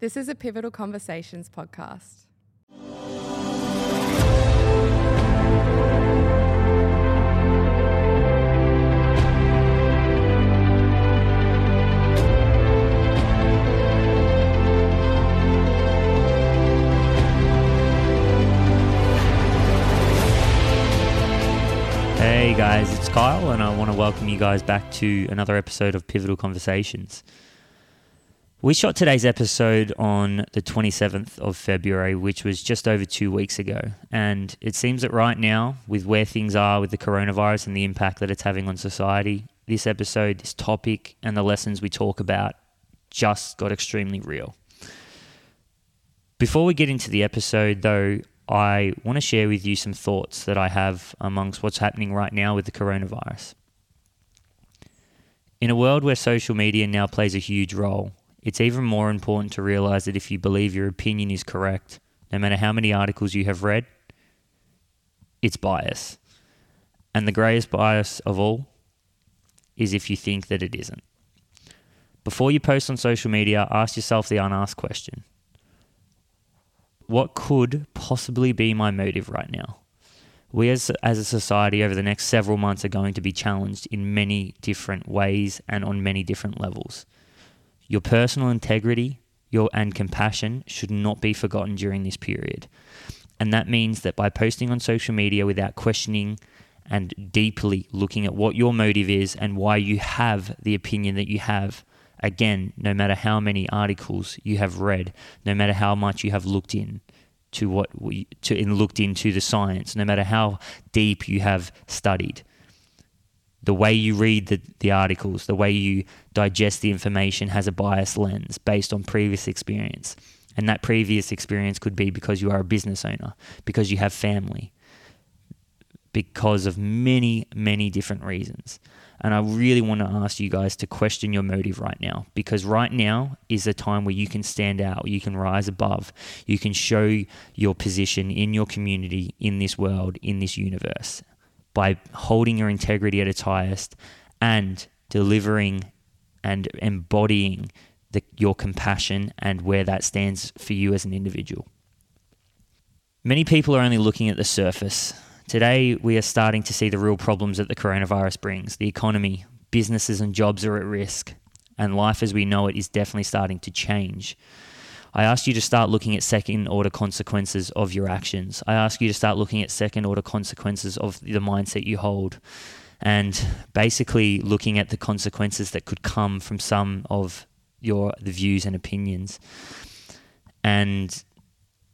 This is a Pivotal Conversations podcast. Hey guys, it's Kyle, and I want to welcome you guys back to another episode of Pivotal Conversations. We shot today's episode on the 27th of February, which was just over two weeks ago. And it seems that right now, with where things are with the coronavirus and the impact that it's having on society, this episode, this topic, and the lessons we talk about just got extremely real. Before we get into the episode, though, I want to share with you some thoughts that I have amongst what's happening right now with the coronavirus. In a world where social media now plays a huge role, it's even more important to realize that if you believe your opinion is correct, no matter how many articles you have read, it's bias. And the greatest bias of all is if you think that it isn't. Before you post on social media, ask yourself the unasked question what could possibly be my motive right now? We as, as a society over the next several months are going to be challenged in many different ways and on many different levels. Your personal integrity your, and compassion should not be forgotten during this period. And that means that by posting on social media without questioning and deeply looking at what your motive is and why you have the opinion that you have, Again, no matter how many articles you have read, no matter how much you have looked in to what we, to and looked into the science, no matter how deep you have studied, the way you read the, the articles, the way you digest the information has a biased lens based on previous experience. And that previous experience could be because you are a business owner, because you have family, because of many, many different reasons. And I really want to ask you guys to question your motive right now because right now is a time where you can stand out, you can rise above, you can show your position in your community, in this world, in this universe by holding your integrity at its highest and delivering and embodying the, your compassion and where that stands for you as an individual. Many people are only looking at the surface Today, we are starting to see the real problems that the coronavirus brings. The economy, businesses, and jobs are at risk, and life as we know it is definitely starting to change. I ask you to start looking at second order consequences of your actions. I ask you to start looking at second order consequences of the mindset you hold and basically looking at the consequences that could come from some of your the views and opinions. And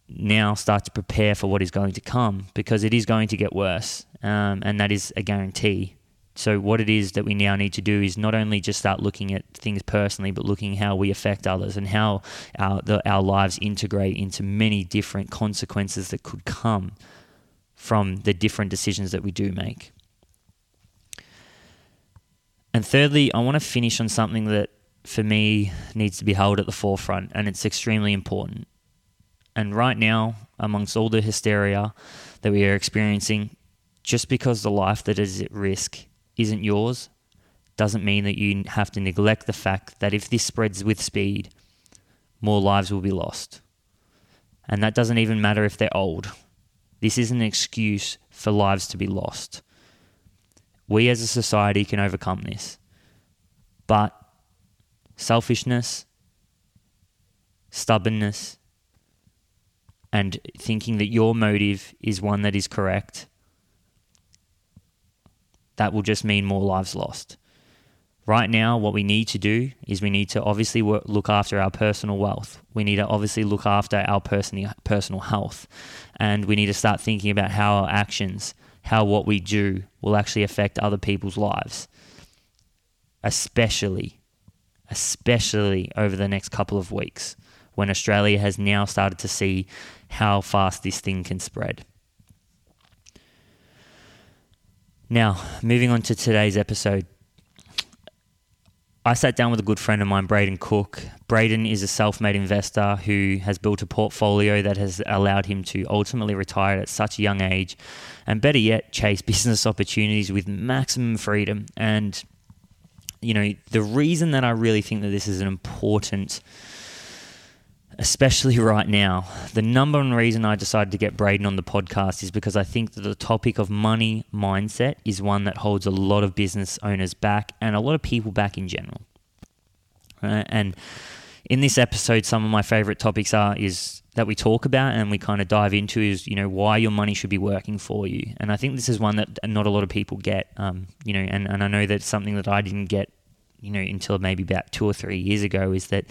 now start to prepare for what is going to come because it is going to get worse, um, and that is a guarantee. So, what it is that we now need to do is not only just start looking at things personally, but looking how we affect others and how our, the, our lives integrate into many different consequences that could come from the different decisions that we do make. And thirdly, I want to finish on something that for me needs to be held at the forefront, and it's extremely important. And right now, amongst all the hysteria that we are experiencing, just because the life that is at risk isn't yours, doesn't mean that you have to neglect the fact that if this spreads with speed, more lives will be lost. And that doesn't even matter if they're old. This isn't an excuse for lives to be lost. We as a society can overcome this. But selfishness, stubbornness, and thinking that your motive is one that is correct, that will just mean more lives lost. Right now, what we need to do is we need to obviously work, look after our personal wealth. We need to obviously look after our personal personal health, and we need to start thinking about how our actions, how what we do, will actually affect other people's lives. Especially, especially over the next couple of weeks, when Australia has now started to see how fast this thing can spread. Now, moving on to today's episode. I sat down with a good friend of mine, Brayden Cooke. Brayden is a self made investor who has built a portfolio that has allowed him to ultimately retire at such a young age and, better yet, chase business opportunities with maximum freedom. And, you know, the reason that I really think that this is an important especially right now. The number one reason I decided to get Brayden on the podcast is because I think that the topic of money mindset is one that holds a lot of business owners back and a lot of people back in general. Right? And in this episode, some of my favorite topics are is that we talk about and we kind of dive into is you know why your money should be working for you. And I think this is one that not a lot of people get. Um, you know, and, and I know that's something that I didn't get. You know, until maybe about two or three years ago, is that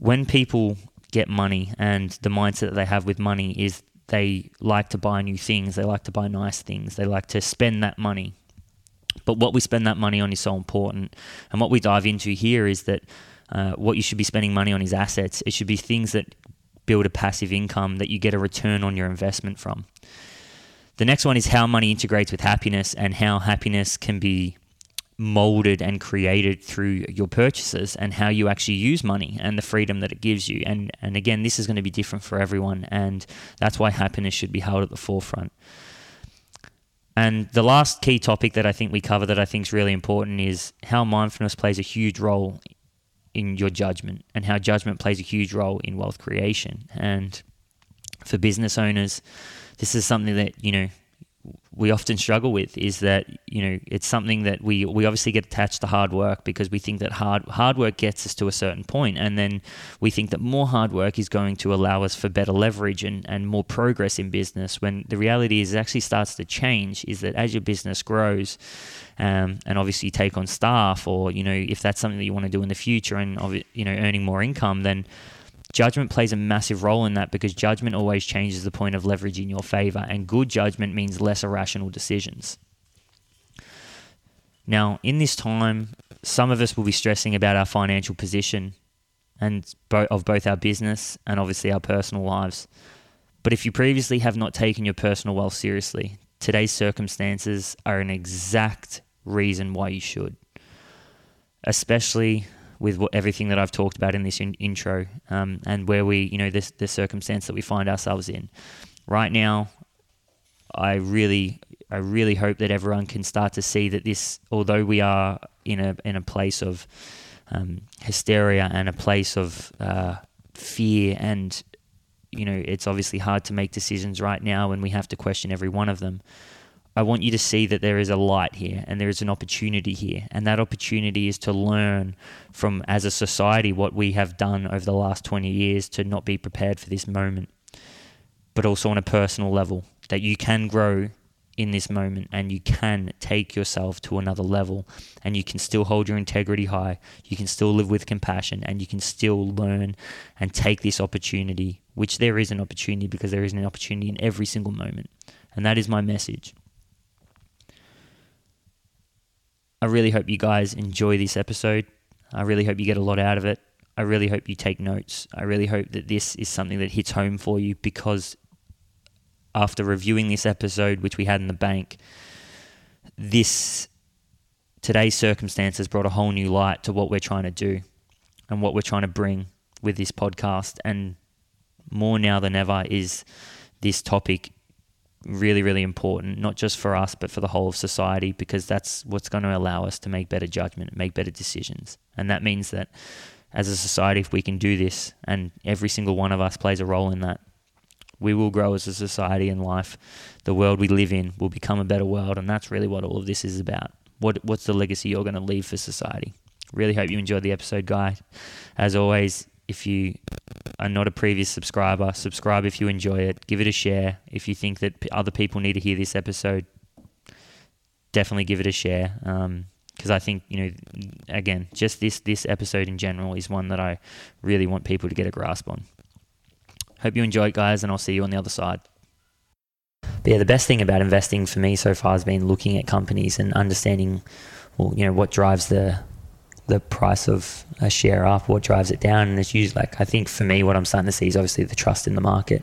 when people get money and the mindset that they have with money is they like to buy new things, they like to buy nice things, they like to spend that money. But what we spend that money on is so important. And what we dive into here is that uh, what you should be spending money on is assets. It should be things that build a passive income that you get a return on your investment from. The next one is how money integrates with happiness and how happiness can be molded and created through your purchases and how you actually use money and the freedom that it gives you. And and again, this is going to be different for everyone, and that's why happiness should be held at the forefront. And the last key topic that I think we cover that I think is really important is how mindfulness plays a huge role in your judgment and how judgment plays a huge role in wealth creation. And for business owners, this is something that, you know, we often struggle with is that you know it's something that we we obviously get attached to hard work because we think that hard hard work gets us to a certain point and then we think that more hard work is going to allow us for better leverage and, and more progress in business when the reality is it actually starts to change is that as your business grows um, and obviously take on staff or you know if that's something that you want to do in the future and you know earning more income then Judgment plays a massive role in that because judgment always changes the point of leverage in your favor, and good judgment means less irrational decisions. Now, in this time, some of us will be stressing about our financial position and of both our business and obviously our personal lives. But if you previously have not taken your personal wealth seriously, today's circumstances are an exact reason why you should. Especially with what, everything that I've talked about in this in, intro um, and where we, you know, this the circumstance that we find ourselves in. Right now, I really, I really hope that everyone can start to see that this, although we are in a in a place of um, hysteria and a place of uh, fear and you know it's obviously hard to make decisions right now and we have to question every one of them I want you to see that there is a light here and there is an opportunity here. And that opportunity is to learn from, as a society, what we have done over the last 20 years to not be prepared for this moment, but also on a personal level, that you can grow in this moment and you can take yourself to another level and you can still hold your integrity high. You can still live with compassion and you can still learn and take this opportunity, which there is an opportunity because there is an opportunity in every single moment. And that is my message. I really hope you guys enjoy this episode. I really hope you get a lot out of it. I really hope you take notes. I really hope that this is something that hits home for you because after reviewing this episode, which we had in the bank, this today's circumstances brought a whole new light to what we're trying to do and what we're trying to bring with this podcast. And more now than ever is this topic really, really important, not just for us, but for the whole of society, because that's what's going to allow us to make better judgment, make better decisions. And that means that as a society, if we can do this, and every single one of us plays a role in that, we will grow as a society and life. The world we live in will become a better world, and that's really what all of this is about. What, what's the legacy you're going to leave for society? Really hope you enjoyed the episode, guy. As always, if you are not a previous subscriber, subscribe if you enjoy it. Give it a share. If you think that other people need to hear this episode, definitely give it a share. Because um, I think you know, again, just this this episode in general is one that I really want people to get a grasp on. Hope you enjoy it, guys, and I'll see you on the other side. But yeah, the best thing about investing for me so far has been looking at companies and understanding, well, you know, what drives the the price of a share up, what drives it down. And it's usually like, I think for me, what I'm starting to see is obviously the trust in the market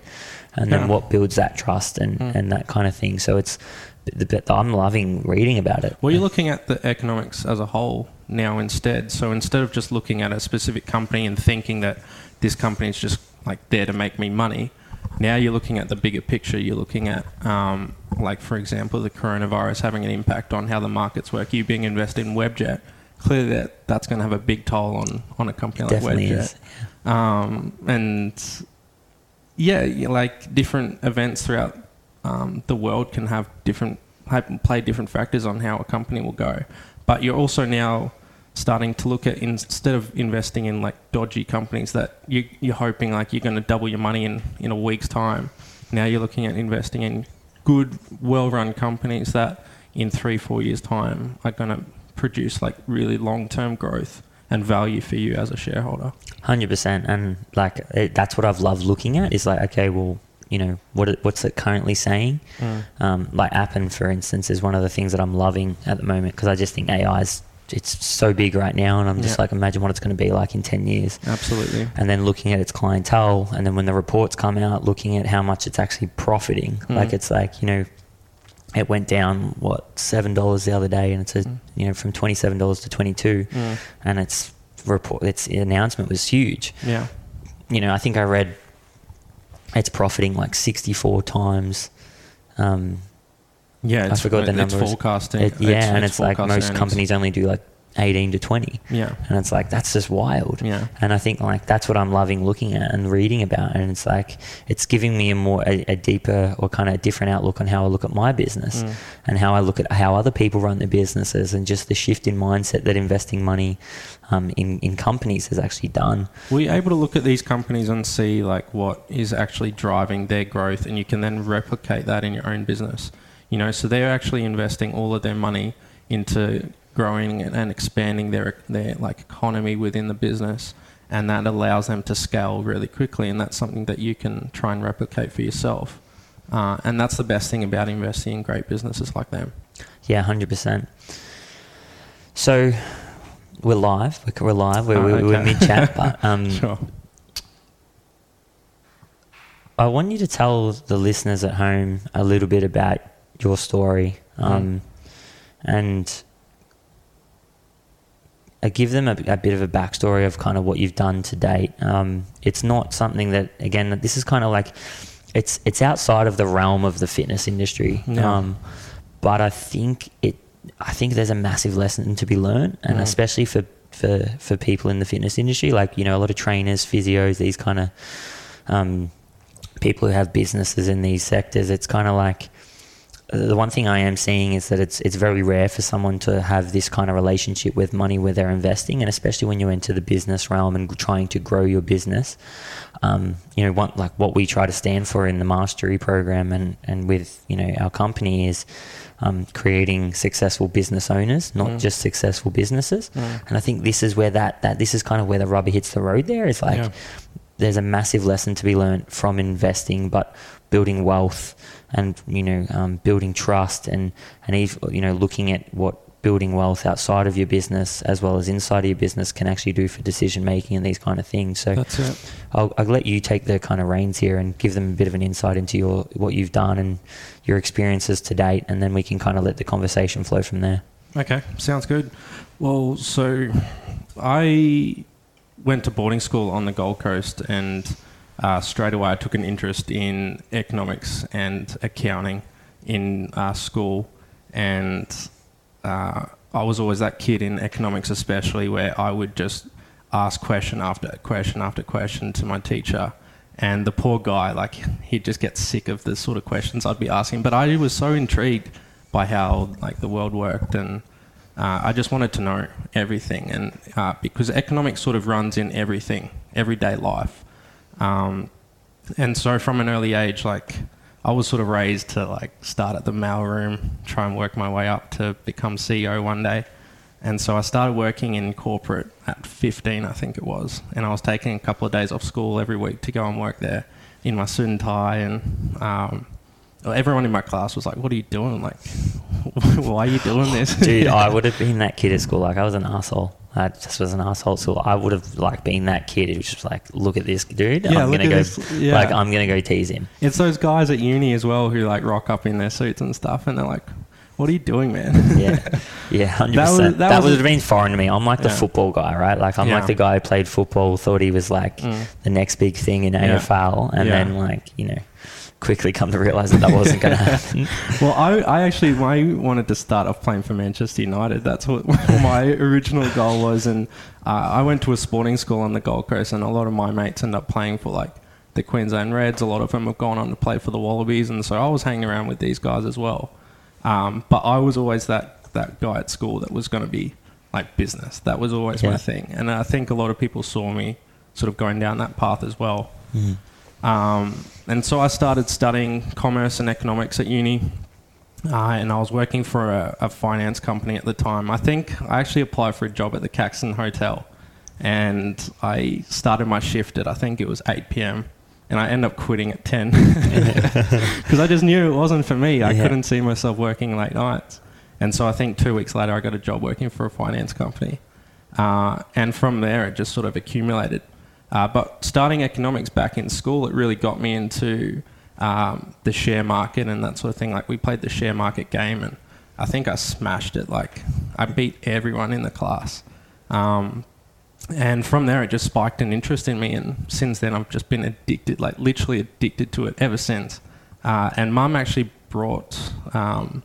and then yeah. what builds that trust and, mm. and that kind of thing. So it's, the, the, I'm loving reading about it. Well, you're looking at the economics as a whole now instead. So instead of just looking at a specific company and thinking that this company is just like there to make me money, now you're looking at the bigger picture. You're looking at, um, like for example, the coronavirus having an impact on how the markets work. You being invested in Webjet clearly that that's going to have a big toll on on a company like Definitely Webjet. is. Um, and yeah, like different events throughout um, the world can have different play different factors on how a company will go. But you're also now starting to look at instead of investing in like dodgy companies that you, you're hoping like you're going to double your money in in a week's time. Now you're looking at investing in good, well-run companies that in three, four years' time are going to produce like really long-term growth and value for you as a shareholder. Hundred percent, and like it, that's what I've loved looking at. Is like, okay, well, you know, what it, what's it currently saying? Um, like Appen, for instance, is one of the things that I'm loving at the moment because I just think AI is it's so big right now, and I'm just Yeah. like, imagine what it's going to be like in ten years. Absolutely. And then looking at its clientele, and then when the reports come out, looking at how much it's actually profiting. Mm. Like it's like you know, it went down what seven dollars the other day, and it's a Mm. you know from twenty seven dollars to twenty two, Mm. and its report its announcement was huge Yeah. you know, I think I read it's profiting like 64 times. Um, Yeah, I forgot the it's numbers. forecasting. it- yeah, and it's like most earnings. companies only do like 18 to 20. Yeah, And it's like, that's just wild. yeah, And I think like that's what I'm loving looking at and reading about. And it's like, it's giving me a more, a, a deeper or kind of different outlook on how I look at my business Mm. and how I look at how other people run their businesses and just the shift in mindset that investing money um, in, in companies has actually done. Were you able to look at these companies and see like what is actually driving their growth, and you can then replicate that in your own business? You know, so they're actually investing all of their money into growing and- and expanding their their like economy within the business, and that allows them to scale really quickly, and that's something that you can try and replicate for yourself. Uh, and that's the best thing about investing in great businesses like them. Yeah, hundred percent. So we're live. We're, live. We're, Oh, we're, we're mid chat, but um, Sure. I want you to tell the listeners at home a little bit about your story, um, and uh, give them a, a bit of a backstory of kind of what you've done to date. Um, it's not something that again. This is kind of like it's it's outside of the realm of the fitness industry. Yeah. Um, but I think it. I think there's a massive lesson to be learned, and especially for, for for people in the fitness industry, like you know, a lot of trainers, physios, these kind of um, people who have businesses in these sectors. It's kind of like the one thing I am seeing is that it's it's very rare for someone to have this kind of relationship with money where they're investing, and especially when you enter the business realm and trying to grow your business. Um, you know, one, like what we try to stand for in the mastery program and and with you know our company is. Um, creating successful business owners, not Mm. just successful businesses, Mm. and I think this is where that that this is kind of where the rubber hits the road. There is like Yeah. there's a massive lesson to be learned from investing, but building wealth and you know um, building trust and and you know looking at what building wealth outside of your business as well as inside of your business can actually do for decision making and these kind of things. So That's it. I'll, I'll let you take the kind of reins here and give them a bit of an insight into your what you've done and your experiences to date, and then we can kind of let the conversation flow from there. Okay, sounds good. Well, so I went to boarding school on the Gold Coast, and uh, straight away I took an interest in economics and accounting in uh, school, and uh, I was always that kid in economics, especially where I would just ask question after question after question to my teacher. And the poor guy, like, he'd just get sick of the sort of questions I'd be asking. But I was so intrigued by how, like, the world worked, and uh, I just wanted to know everything. And uh, because economics sort of runs in everything, everyday life. Um, and so from an early age, like, I was sort of raised to, like, start at the mailroom, try and work my way up to become CEO one day. And so I started working in corporate at 15, I think it was. And I was taking a couple of days off school every week to go and work there in my suit and tie. And um, everyone in my class was like, What are you doing? Like, why are you doing this? Dude, I would have been that kid at school. Like I was an asshole. I just was an asshole at school. I would have like been that kid who was just like, look at this dude. Yeah, I'm gonna go yeah. like I'm gonna go tease him. It's those guys at uni as well who like rock up in their suits and stuff. And they're like, What are you doing, man? Yeah, yeah, hundred That percent. that That was would have been foreign to me. I'm like the football guy, right? Like I'm like the guy who played football, thought he was like Mm. the next big thing in. AFL, and then like you know, quickly come to realise that that wasn't going to happen. Well, I, I actually I wanted to start off playing for Manchester United. That's what my original goal was, and uh, I went to a sporting school on the Gold Coast, and a lot of my mates ended up playing for like the Queensland Reds. A lot of them have gone on to play for the Wallabies, and so I was hanging around with these guys as well. Um, but I was always that that guy at school that was going to be like business. That was always Yeah. my thing, and I think a lot of people saw me sort of going down that path as well. Mm. Um, and so I started studying commerce and economics at uni. Uh, and I was working for a, a finance company at the time. I think I actually applied for a job at the Caxton Hotel. And I started my shift at, I think it was 8 p.m. And I ended up quitting at 10 because I just knew it wasn't for me. I Yeah. couldn't see myself working late nights. And so I think two weeks later, I got a job working for a finance company. Uh, and from there, it just sort of accumulated. Uh, but starting economics back in school, it really got me into um, the share market and that sort of thing. Like we played the share market game, and I think I smashed it. Like I beat everyone in the class. Um, and from there, it just spiked an interest in me. And since then, I've just been addicted, like literally addicted to it ever since. Uh, and mum actually brought, um,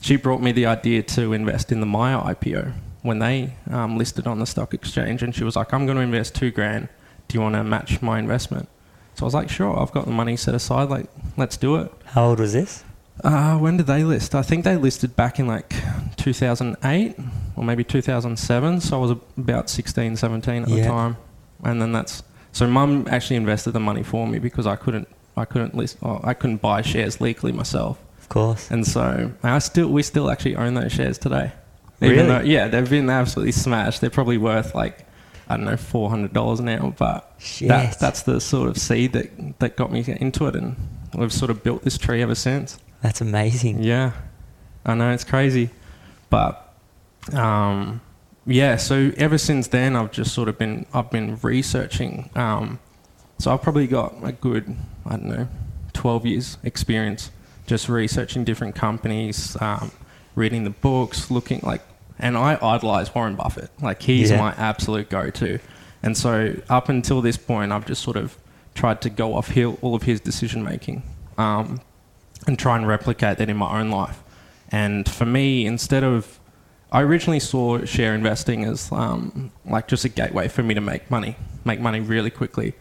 she brought me the idea to invest in the Myer IPO when they um, listed on the stock exchange. And she was like, I'm going to invest two grand. Do you want to match my investment? So I was like, sure, I've got the money set aside. Like, let's do it. How old was this? Uh, when did they list? I think they listed back in like 2008 or maybe 2007. So I was about 16, 17 at the Yeah. time. And then that's so mum actually invested the money for me because I couldn't I couldn't list oh, I couldn't buy shares legally myself. Of course. And so I still we still actually own those shares today. Really? Though yeah, they've been absolutely smashed. They're probably worth like I don't know four hundred dollars now, but that, that's the sort of seed that that got me into it, and we've sort of built this tree ever since. That's amazing. Yeah, I know it's crazy, but um, yeah. So ever since then, I've just sort of been I've been researching. Um, so I've probably got a good I don't know, twelve years experience just researching different companies, um, reading the books, looking like, and I idolize Warren Buffett. Like he's Yeah. my absolute go-to, and so up until this point, I've just sort of tried to go off hill all of his decision making. Um, and try and replicate that in my own life. And for me, instead of, I originally saw share investing as um, like just a gateway for me to make money, make money really quickly.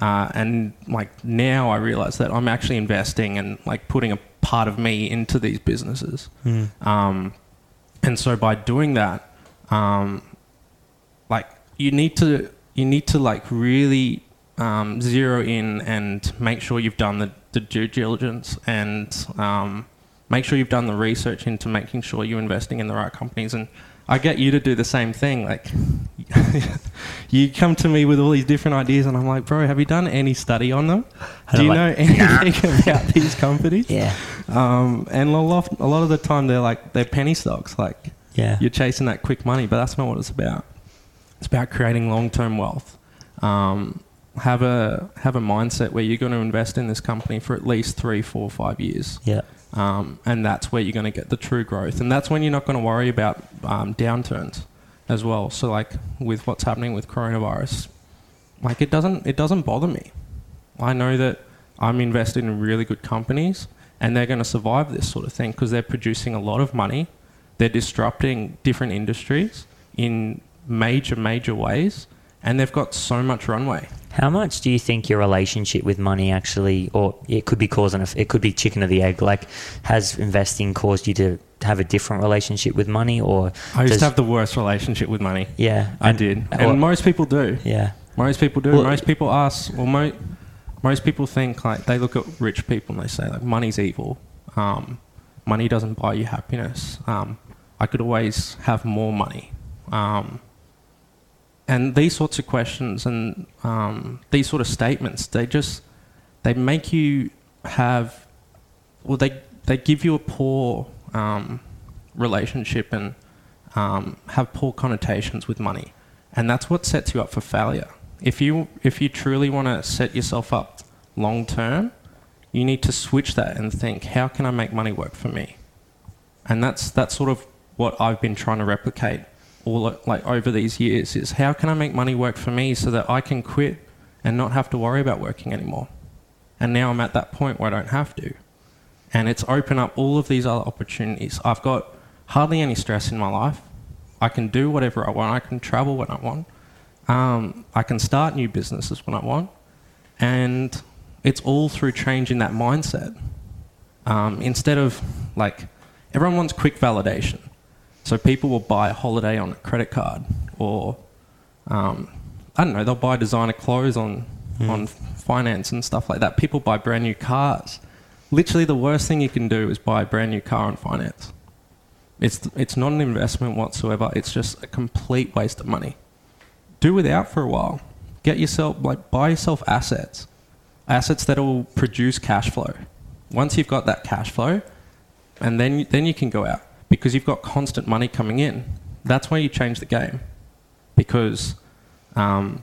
Uh, and like now I realize that I'm actually investing and like putting a part of me into these businesses. Mm. Um, and so by doing that, um, like you need to you need to like really um, zero in and make sure you've done the, the due diligence and um, make sure you've done the research into making sure you're investing in the right companies. And I get you to do the same thing. Like you come to me with all these different ideas, and I'm like, bro, have you done any study on them? Do you I'm know like, anything about these companies? Yeah. Um, and a lot, a lot of the time they're like they're penny stocks. Like Yeah. you're chasing that quick money, but that's not what it's about. It's about creating long-term wealth. Um, have a have a mindset where you're going to invest in this company for at least three, four, five years, Yeah. um, and that's where you're going to get the true growth. And that's when you're not going to worry about um, downturns as well. So, like with what's happening with coronavirus, like it doesn't it doesn't bother me. I know that I'm invested in really good companies, and they're going to survive this sort of thing because they're producing a lot of money. They're disrupting different industries in major, major ways, and they've got so much runway. How much do you think your relationship with money actually, or it could be cause and it could be chicken or the egg? Like, has investing caused you to have a different relationship with money, or I used does- to have the worst relationship with money. yeah, I and- did, or- and most people do. yeah, Most people do. Well- most people ask, or mo- most people think like they look at rich people and they say like money's evil. Um, money doesn't buy you happiness. Um, I could always have more money. Um, and these sorts of questions and um, these sort of statements, they just they make you have, well, they they give you a poor um, relationship and um, have poor connotations with money, and that's what sets you up for failure. If you if you truly want to set yourself up long term, you need to switch that and think, how can I make money work for me? And that's that's sort of what I've been trying to replicate all like over these years is how can I make money work for me so that I can quit and not have to worry about working anymore. And now I'm at that point where I don't have to. And it's opened up all of these other opportunities. I've got hardly any stress in my life. I can do whatever I want. I can travel when I want. Um, I can start new businesses when I want. And it's all through changing that mindset. Um, instead of like, everyone wants quick validation. So people will buy a holiday on a credit card or, um, I don't know, they'll buy designer clothes on, on finance and stuff like that. People buy brand new cars. Literally, the worst thing you can do is buy a brand new car on finance. It's, it's not an investment whatsoever. It's just a complete waste of money. Do without for a while. Get yourself, like, buy yourself assets. Assets that will produce cash flow. Once you've got that cash flow, and then, then you can go out because you've got constant money coming in. That's why you change the game. Because, um,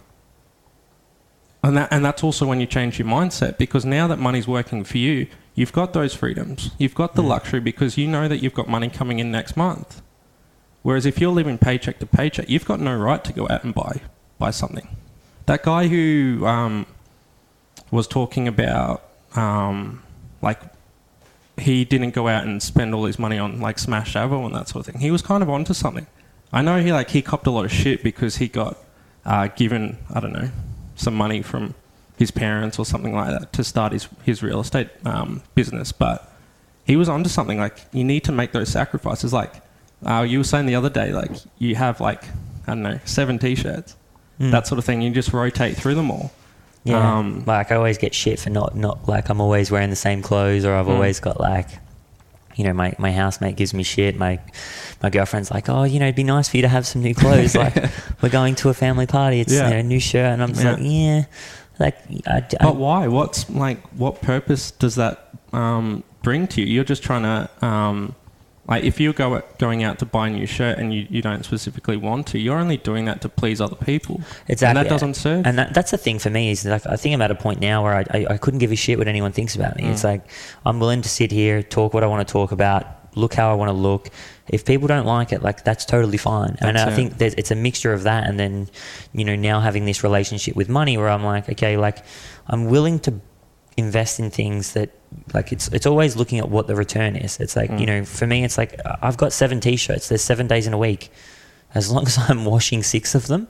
and, that, and that's also when you change your mindset because now that money's working for you, you've got those freedoms. You've got the luxury because you know that you've got money coming in next month. Whereas if you're living paycheck to paycheck, you've got no right to go out and buy buy something. That guy who um, was talking about um, like he didn't go out and spend all his money on like Smash Avo and that sort of thing. He was kind of onto something. I know he like he copped a lot of shit because he got uh, given I don't know some money from his parents or something like that to start his his real estate um, business, but he was onto something. Like you need to make those sacrifices. Like uh, you were saying the other day, like you have like I don't know seven t-shirts, Mm. that sort of thing. You just rotate through them all. Yeah. Um, like I always get shit for not not like I'm always wearing the same clothes or I've Mm. always got like you know, my, my housemate gives me shit. My my girlfriend's like, Oh, you know, it'd be nice for you to have some new clothes. like we're going to a family party, it's Yeah. you know, a new shirt and I'm just Yeah. like, Yeah. Like I, I, But why? What's like? What purpose does that um, bring to you? You're just trying to um, like if you go going out to buy a new shirt and you, you don't specifically want to, you're only doing that to please other people. Exactly. And that doesn't serve. And that, that's the thing for me is like I think I'm at a point now where I, I, I couldn't give a shit what anyone thinks about me. Mm. It's like I'm willing to sit here, talk what I want to talk about, look how I want to look. If people don't like it, like that's totally fine. and I it. think there's, it's a mixture of that, and then you know now having this relationship with money where I'm like, okay, like I'm willing to invest in things that like it's it's always looking at what the return is. It's like you Mm. know for me, it's like I've got seven t-shirts. There's seven days in a week. As long as I'm washing six of them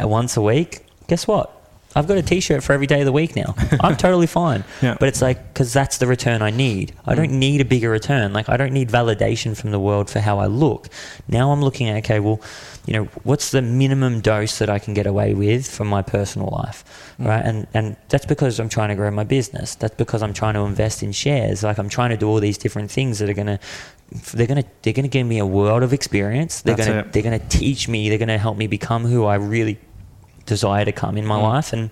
uh, once a week, guess what? I've got a T-shirt for every day of the week now. I'm totally fine. Yeah. But it's like because that's the return I need. I don't need a bigger return. Like I don't need validation from the world for how I look. Now I'm looking at okay, well, you know, what's the minimum dose that I can get away with from my personal life, Mm. right? And and that's because I'm trying to grow my business. That's because I'm trying to invest in shares. Like I'm trying to do all these different things that are gonna. They're gonna they're gonna give me a world of experience. They're That's gonna it. they're gonna teach me. They're gonna help me become who I really desire to come in my Mm. life. And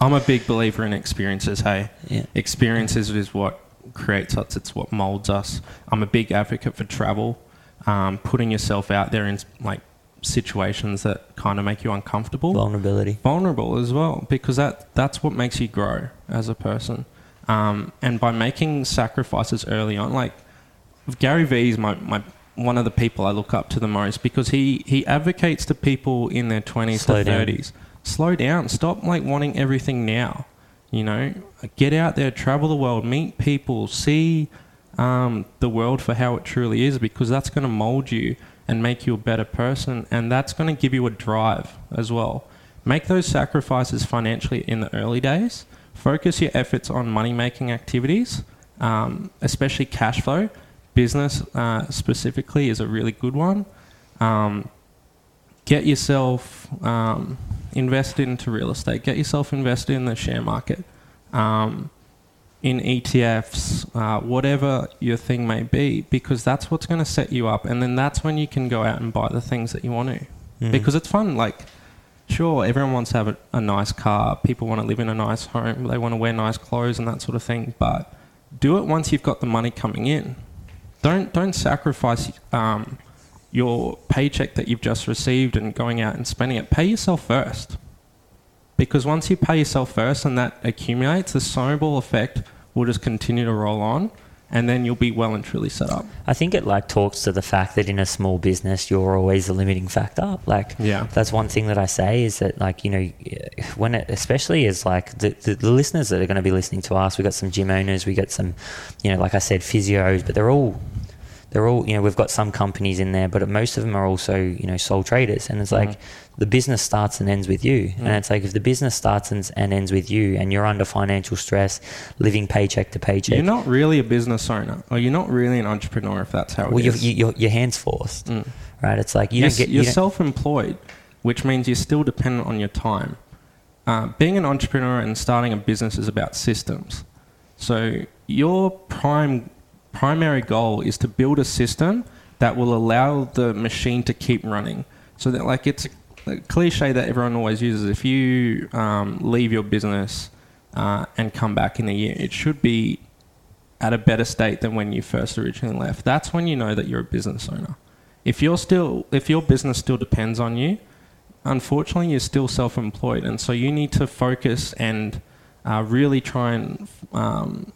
I'm a big believer in experiences. Hey, yeah, experiences is what creates us. It's what molds us. I'm a big advocate for travel, um, putting yourself out there in like situations that kind of make you uncomfortable. vulnerability. vulnerable as well because that that's what makes you grow as a person um, and by making sacrifices early on like Gary Vee is my, my one of the people I look up to the most because he he advocates to people in their 20s Slow to down. 30s slow down. Stop like wanting everything now you know? Get out there travel the world meet people see um, the world for how it truly is because that's going to mold you and make you a better person and that's going to give you a drive as well. Make those sacrifices financially in the early days. Focus your efforts on money making activities um, especially cash flow business uh, specifically is a really good one um, get yourself um, invested into real estate get yourself invested in the share market um, in ETFs, uh, whatever your thing may be, because that's what's going to set you up. And then that's when you can go out and buy the things that you want to. Mm. Because it's fun. Like, sure, everyone wants to have a, a nice car. People want to live in a nice home. They want to wear nice clothes and that sort of thing. But do it once you've got the money coming in. Don't don't sacrifice um, your paycheck that you've just received and going out and spending it. Pay yourself first. Because once you pay yourself first and that accumulates, the snowball effect will just continue to roll on. And then you'll be well and truly set up. I think it like talks to the fact that in a small business you're always the limiting factor. Like Yeah. that's one thing that I say is that like you know when it especially is like the, the, the listeners that are going to be listening to us. We got some gym owners, we got some you know like I said physios, but they're all they're all you know we've got some companies in there, but most of them are also you know sole traders, and it's like Mhm. The business starts and ends with you, and Mm. it's like if the business starts and, and ends with you, and you're under financial stress, living paycheck to paycheck. You're not really a business owner, or you're not really an entrepreneur if that's how it well, you're, is. you, you're, your hands forced, Mm. right? It's like you you're, don't get you you're don't- self-employed, which means you're still dependent on your time. Uh, being an entrepreneur and starting a business is about systems. So your prime primary goal is to build a system that will allow the machine to keep running. So that like it's a cliche that everyone always uses. If you um, leave your business uh, and come back in a year, it should be at a better state than when you first originally left. That's when you know that you're a business owner. If you're still, if your business still depends on you, unfortunately, you're still self-employed, and so you need to focus and uh, really try and um,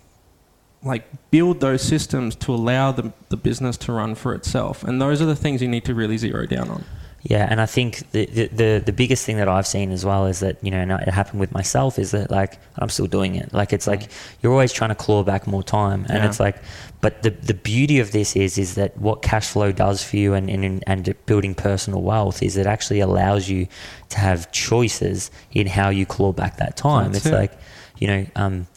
like build those systems to allow the, the business to run for itself. And those are the things you need to really zero down on. Yeah, and I think the, the the the biggest thing that I've seen as well is that you know, and it happened with myself, is that like I'm still doing it. Like it's like you're always trying to claw back more time, and Yeah. it's like, but the the beauty of this is is that what cash flow does for you, and and and building personal wealth is it actually allows you to have choices in how you claw back that time. That's it's it. like, you know, um,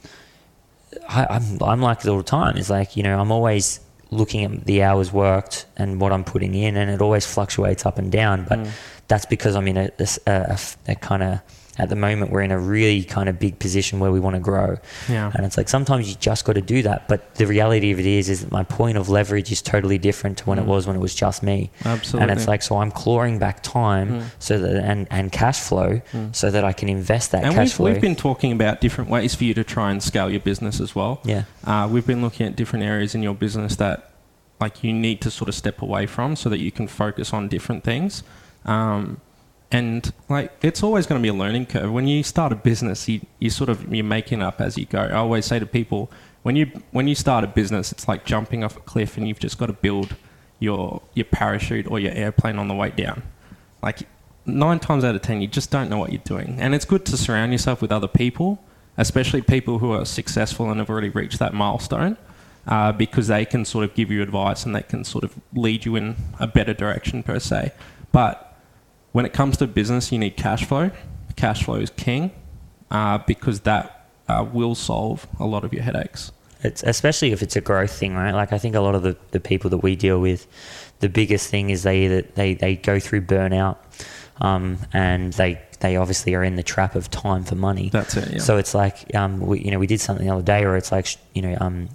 I, I'm I'm like it all the time. It's like you know I'm always looking at the hours worked and what I'm putting in, and it always fluctuates up and down. But Mm. that's because I'm in a, a, a, kind of at the moment we're in a really kind of big position where we want to grow, Yeah. and it's like sometimes you just got to do that. But the reality of it is, is that my point of leverage is totally different to when it Mm. was when it was just me. Absolutely. And it's like so I'm clawing back time Mm. so that and and cash flow Mm. so that I can invest that and cash we've, flow. we've been talking about different ways for you to try and scale your business as well. yeah. Uh, we've been looking at different areas in your business that like you need to sort of step away from so that you can focus on different things. Um, and like it's always going to be a learning curve. When you start a business, you, you sort of you're making up as you go. I always say to people when you when you start a business, it's like jumping off a cliff and you've just got to build your your parachute or your airplane on the way down. Like nine times out of ten, you just don't know what you're doing. And it's good to surround yourself with other people, especially people who are successful and have already reached that milestone, uh, because they can sort of give you advice and they can sort of lead you in a better direction per se. But when it comes to business, you need cash flow. Cash flow is king, uh, because that uh, will solve a lot of your headaches. It's especially if it's a growth thing, right? Like I think a lot of the, the people that we deal with, the biggest thing is they either they, they go through burnout, um, and they they obviously are in the trap of time for money. That's it. Yeah. So it's like um, we, you know we did something the other day where it's like you know um,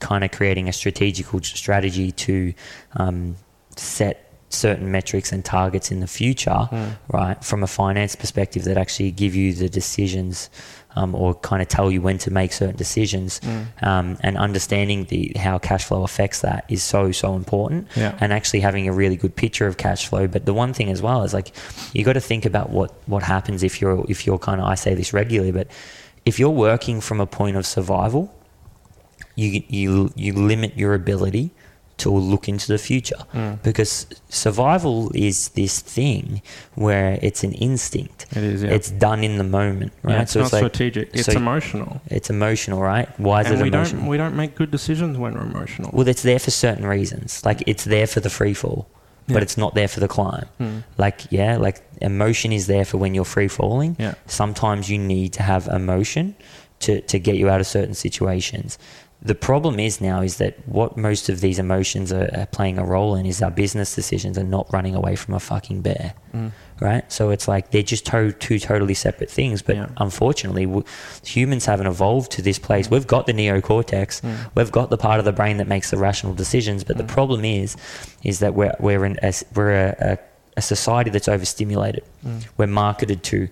kind of creating a strategical strategy to um, set certain metrics and targets in the future, Mm. right? From a finance perspective, that actually give you the decisions um, or kind of tell you when to make certain decisions. Mm. Um, and understanding the how cash flow affects that is so so important Yeah. and actually having a really good picture of cash flow. But the one thing as well is like you got to think about what what happens if you're if you're kind of I say this regularly, but if you're working from a point of survival, you you you limit your ability to look into the future Mm. because survival is this thing where it's an instinct. It is. Yeah. It's done in the moment, right? Yeah, it's not strategic. It's so emotional. it's emotional, right? Why is and it we emotional? don't we don't make good decisions when we're emotional. Well, it's there for certain reasons. Like it's there for the free fall, Yeah. but it's not there for the climb. Mm. Like yeah, like emotion is there for when you're free falling. Yeah. Sometimes you need to have emotion to to get you out of certain situations. The problem is now is that what most of these emotions are, are playing a role in is our business decisions and not running away from a fucking bear, Mm. right? So it's like they're just to- two totally separate things. But Yeah. unfortunately, w- humans haven't evolved to this place. We've got the neocortex, Mm. we've got the part of the brain that makes the rational decisions. But the Mm. problem is, is that we're we're in a, we're a, a, a society that's overstimulated. Mm. We're marketed to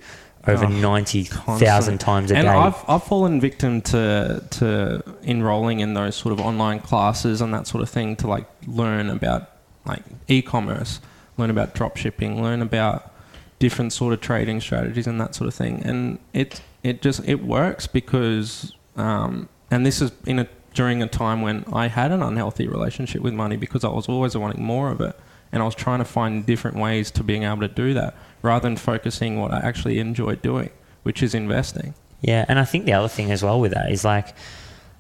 over Oh, ninety constantly. thousand times a and day. I've, I've fallen victim to to enrolling in those sort of online classes and that sort of thing to like learn about like e-commerce, learn about drop shipping, learn about different sort of trading strategies and that sort of thing. And it it just it works because um, and this is in a during a time when I had an unhealthy relationship with money because I was always wanting more of it. And I was trying to find different ways to being able to do that rather than focusing what I actually enjoy doing, which is investing. Yeah, and I think the other thing as well with that is like,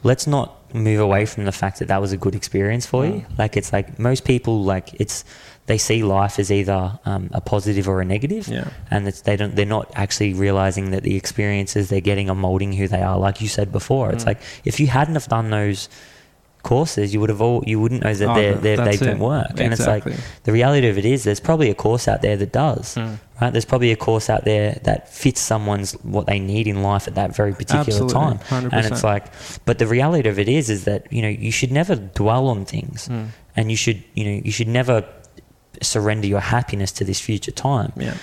let's not move away from the fact that that was a good experience for you. Mm. Like, it's like most people like it's they see life as either um, a positive or a negative, Yeah. and it's, they don't they're not actually realizing that the experiences they're getting are molding who they are. Like you said before, it's Mm. like if you hadn't have done those courses, you would have all you wouldn't know that Oh, they're, they're, they don't it. work. And it's like the reality of it is, there's probably a course out there that does Mm. right? There's probably a course out there that fits someone's what they need in life at that very particular Absolutely, time. 100%. And it's like, but the reality of it is, is that you know you should never dwell on things, Mm. and you should you know you should never surrender your happiness to this future time. Yeah.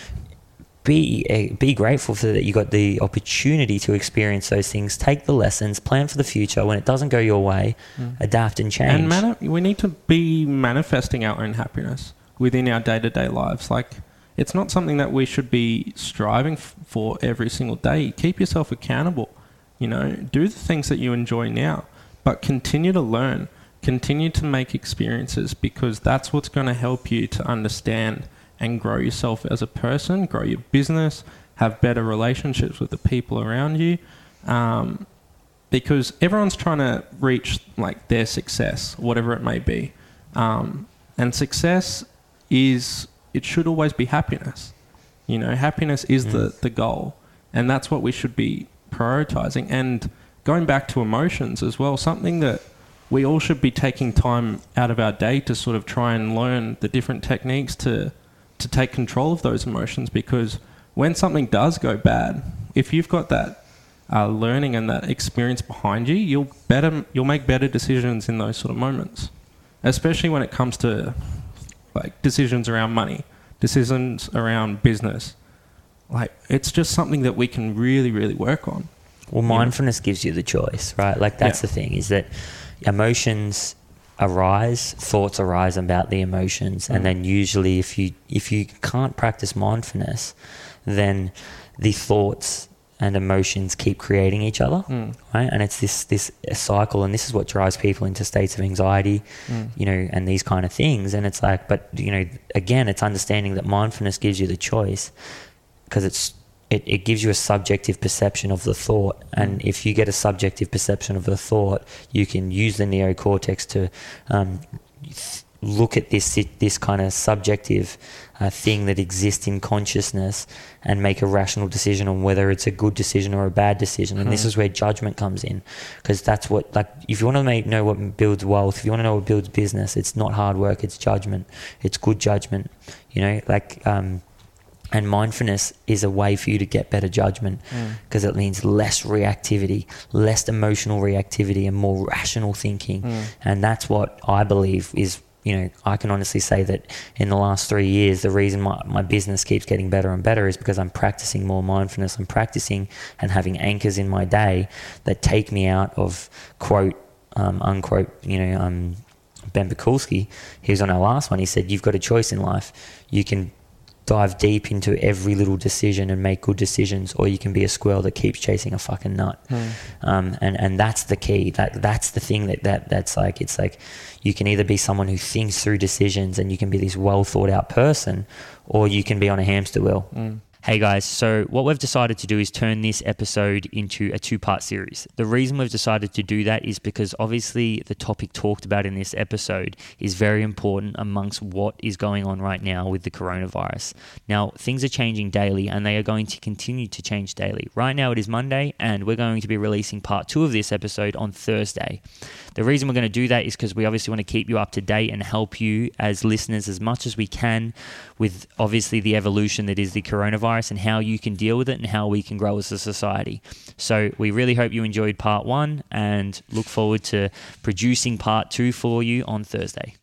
Be uh, be grateful for that you got the opportunity to experience those things. Take the lessons, plan for the future. When it doesn't go your way, Mm. adapt and change. And mani- we need to be manifesting our own happiness within our day to day lives. Like, it's not something that we should be striving f- for every single day. Keep yourself accountable. You know, do the things that you enjoy now, but continue to learn, continue to make experiences because that's what's going to help you to understand and grow yourself as a person, grow your business, have better relationships with the people around you. Um, because everyone's trying to reach like their success, whatever it may be. Um, and success is it should always be happiness. You know, happiness is the, Mm. the goal, and that's what we should be prioritizing. And going back to emotions as well, something that we all should be taking time out of our day to sort of try and learn the different techniques to to take control of those emotions because when something does go bad, if you've got that uh, learning and that experience behind you, you'll better you'll make better decisions in those sort of moments, especially when it comes to like decisions around money, decisions around business. Like it's just something that we can really, really work on. Well, mindfulness gives you the choice, right? Like that's Yeah. the thing is that emotions arise, thoughts arise about the emotions, Mm. and then usually if you if you can't practice mindfulness, then the thoughts and emotions keep creating each other, Mm. right? And it's this this cycle, and this is what drives people into states of anxiety, Mm. you know, and these kind of things. And it's like, but you know, again, it's understanding that mindfulness gives you the choice because it's it, it gives you a subjective perception of the thought and Mm. if you get a subjective perception of the thought you can use the neocortex to um, th- look at this this kind of subjective uh, thing that exists in consciousness and make a rational decision on whether it's a good decision or a bad decision and this Mhm. is where judgment comes in because that's what like if you want to make know what builds wealth if you want to know what builds business it's not hard work it's judgment it's good judgment you know like um and mindfulness is a way for you to get better judgment Mm. because it means less reactivity, less emotional reactivity, and more rational thinking. Mm. And that's what I believe is, you know, I can honestly say that in the last three years, the reason my, my business keeps getting better and better is because I'm practicing more mindfulness. I'm practicing and having anchors in my day that take me out of quote, um, unquote, you know, um, Ben Pakulski, he was on our last one. He said, You've got a choice in life. You can dive deep into every little decision and make good decisions, or you can be a squirrel that keeps chasing a fucking nut. Mm. Um, and and that's the key. That that's the thing that, that that's like. It's like you can either be someone who thinks through decisions and you can be this well thought out person, or you can be on a hamster wheel. Mm. Hey guys, so what we've decided to do is turn this episode into a two part series. The reason we've decided to do that is because obviously the topic talked about in this episode is very important amongst what is going on right now with the coronavirus. Now, things are changing daily and they are going to continue to change daily. Right now it is Monday and we're going to be releasing part two of this episode on Thursday. The reason we're going to do that is because we obviously want to keep you up to date and help you as listeners as much as we can with obviously the evolution that is the coronavirus and how you can deal with it and how we can grow as a society. So we really hope you enjoyed part one and look forward to producing part two for you on Thursday.